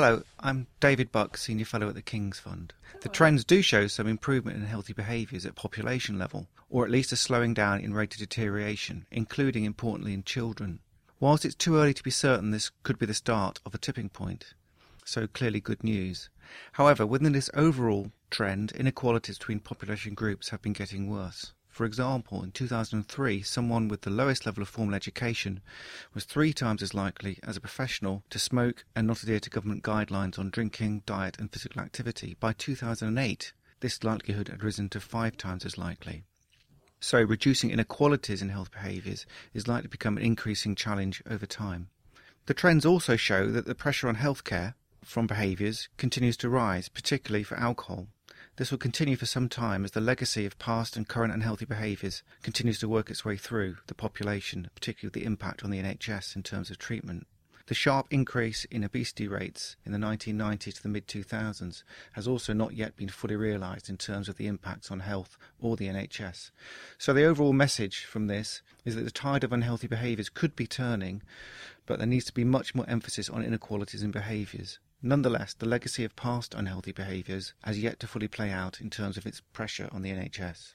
Hello, I'm David Buck, Senior Fellow at the King's Fund. The trends do show some improvement in healthy behaviours at population level, or at least a slowing down in rate of deterioration, including importantly in children. Whilst it's too early to be certain this could be the start of a tipping point, so clearly good news. However, within this overall trend, inequalities between population groups have been getting worse. For example, in 2003, someone with the lowest level of formal education was three times as likely as a professional to smoke and not adhere to government guidelines on drinking, diet, and physical activity. By 2008, this likelihood had risen to five times as likely. So, reducing inequalities in health behaviours is likely to become an increasing challenge over time. The trends also show that the pressure on healthcare from behaviours continues to rise, particularly for alcohol. This will continue for some time as the legacy of past and current unhealthy behaviours continues to work its way through the population, particularly the impact on the NHS in terms of treatment. The sharp increase in obesity rates in the 1990s to the mid 2000s has also not yet been fully realised in terms of the impacts on health or the NHS. So, the overall message from this is that the tide of unhealthy behaviours could be turning, but there needs to be much more emphasis on inequalities in behaviours. Nonetheless, the legacy of past unhealthy behaviours has yet to fully play out in terms of its pressure on the NHS.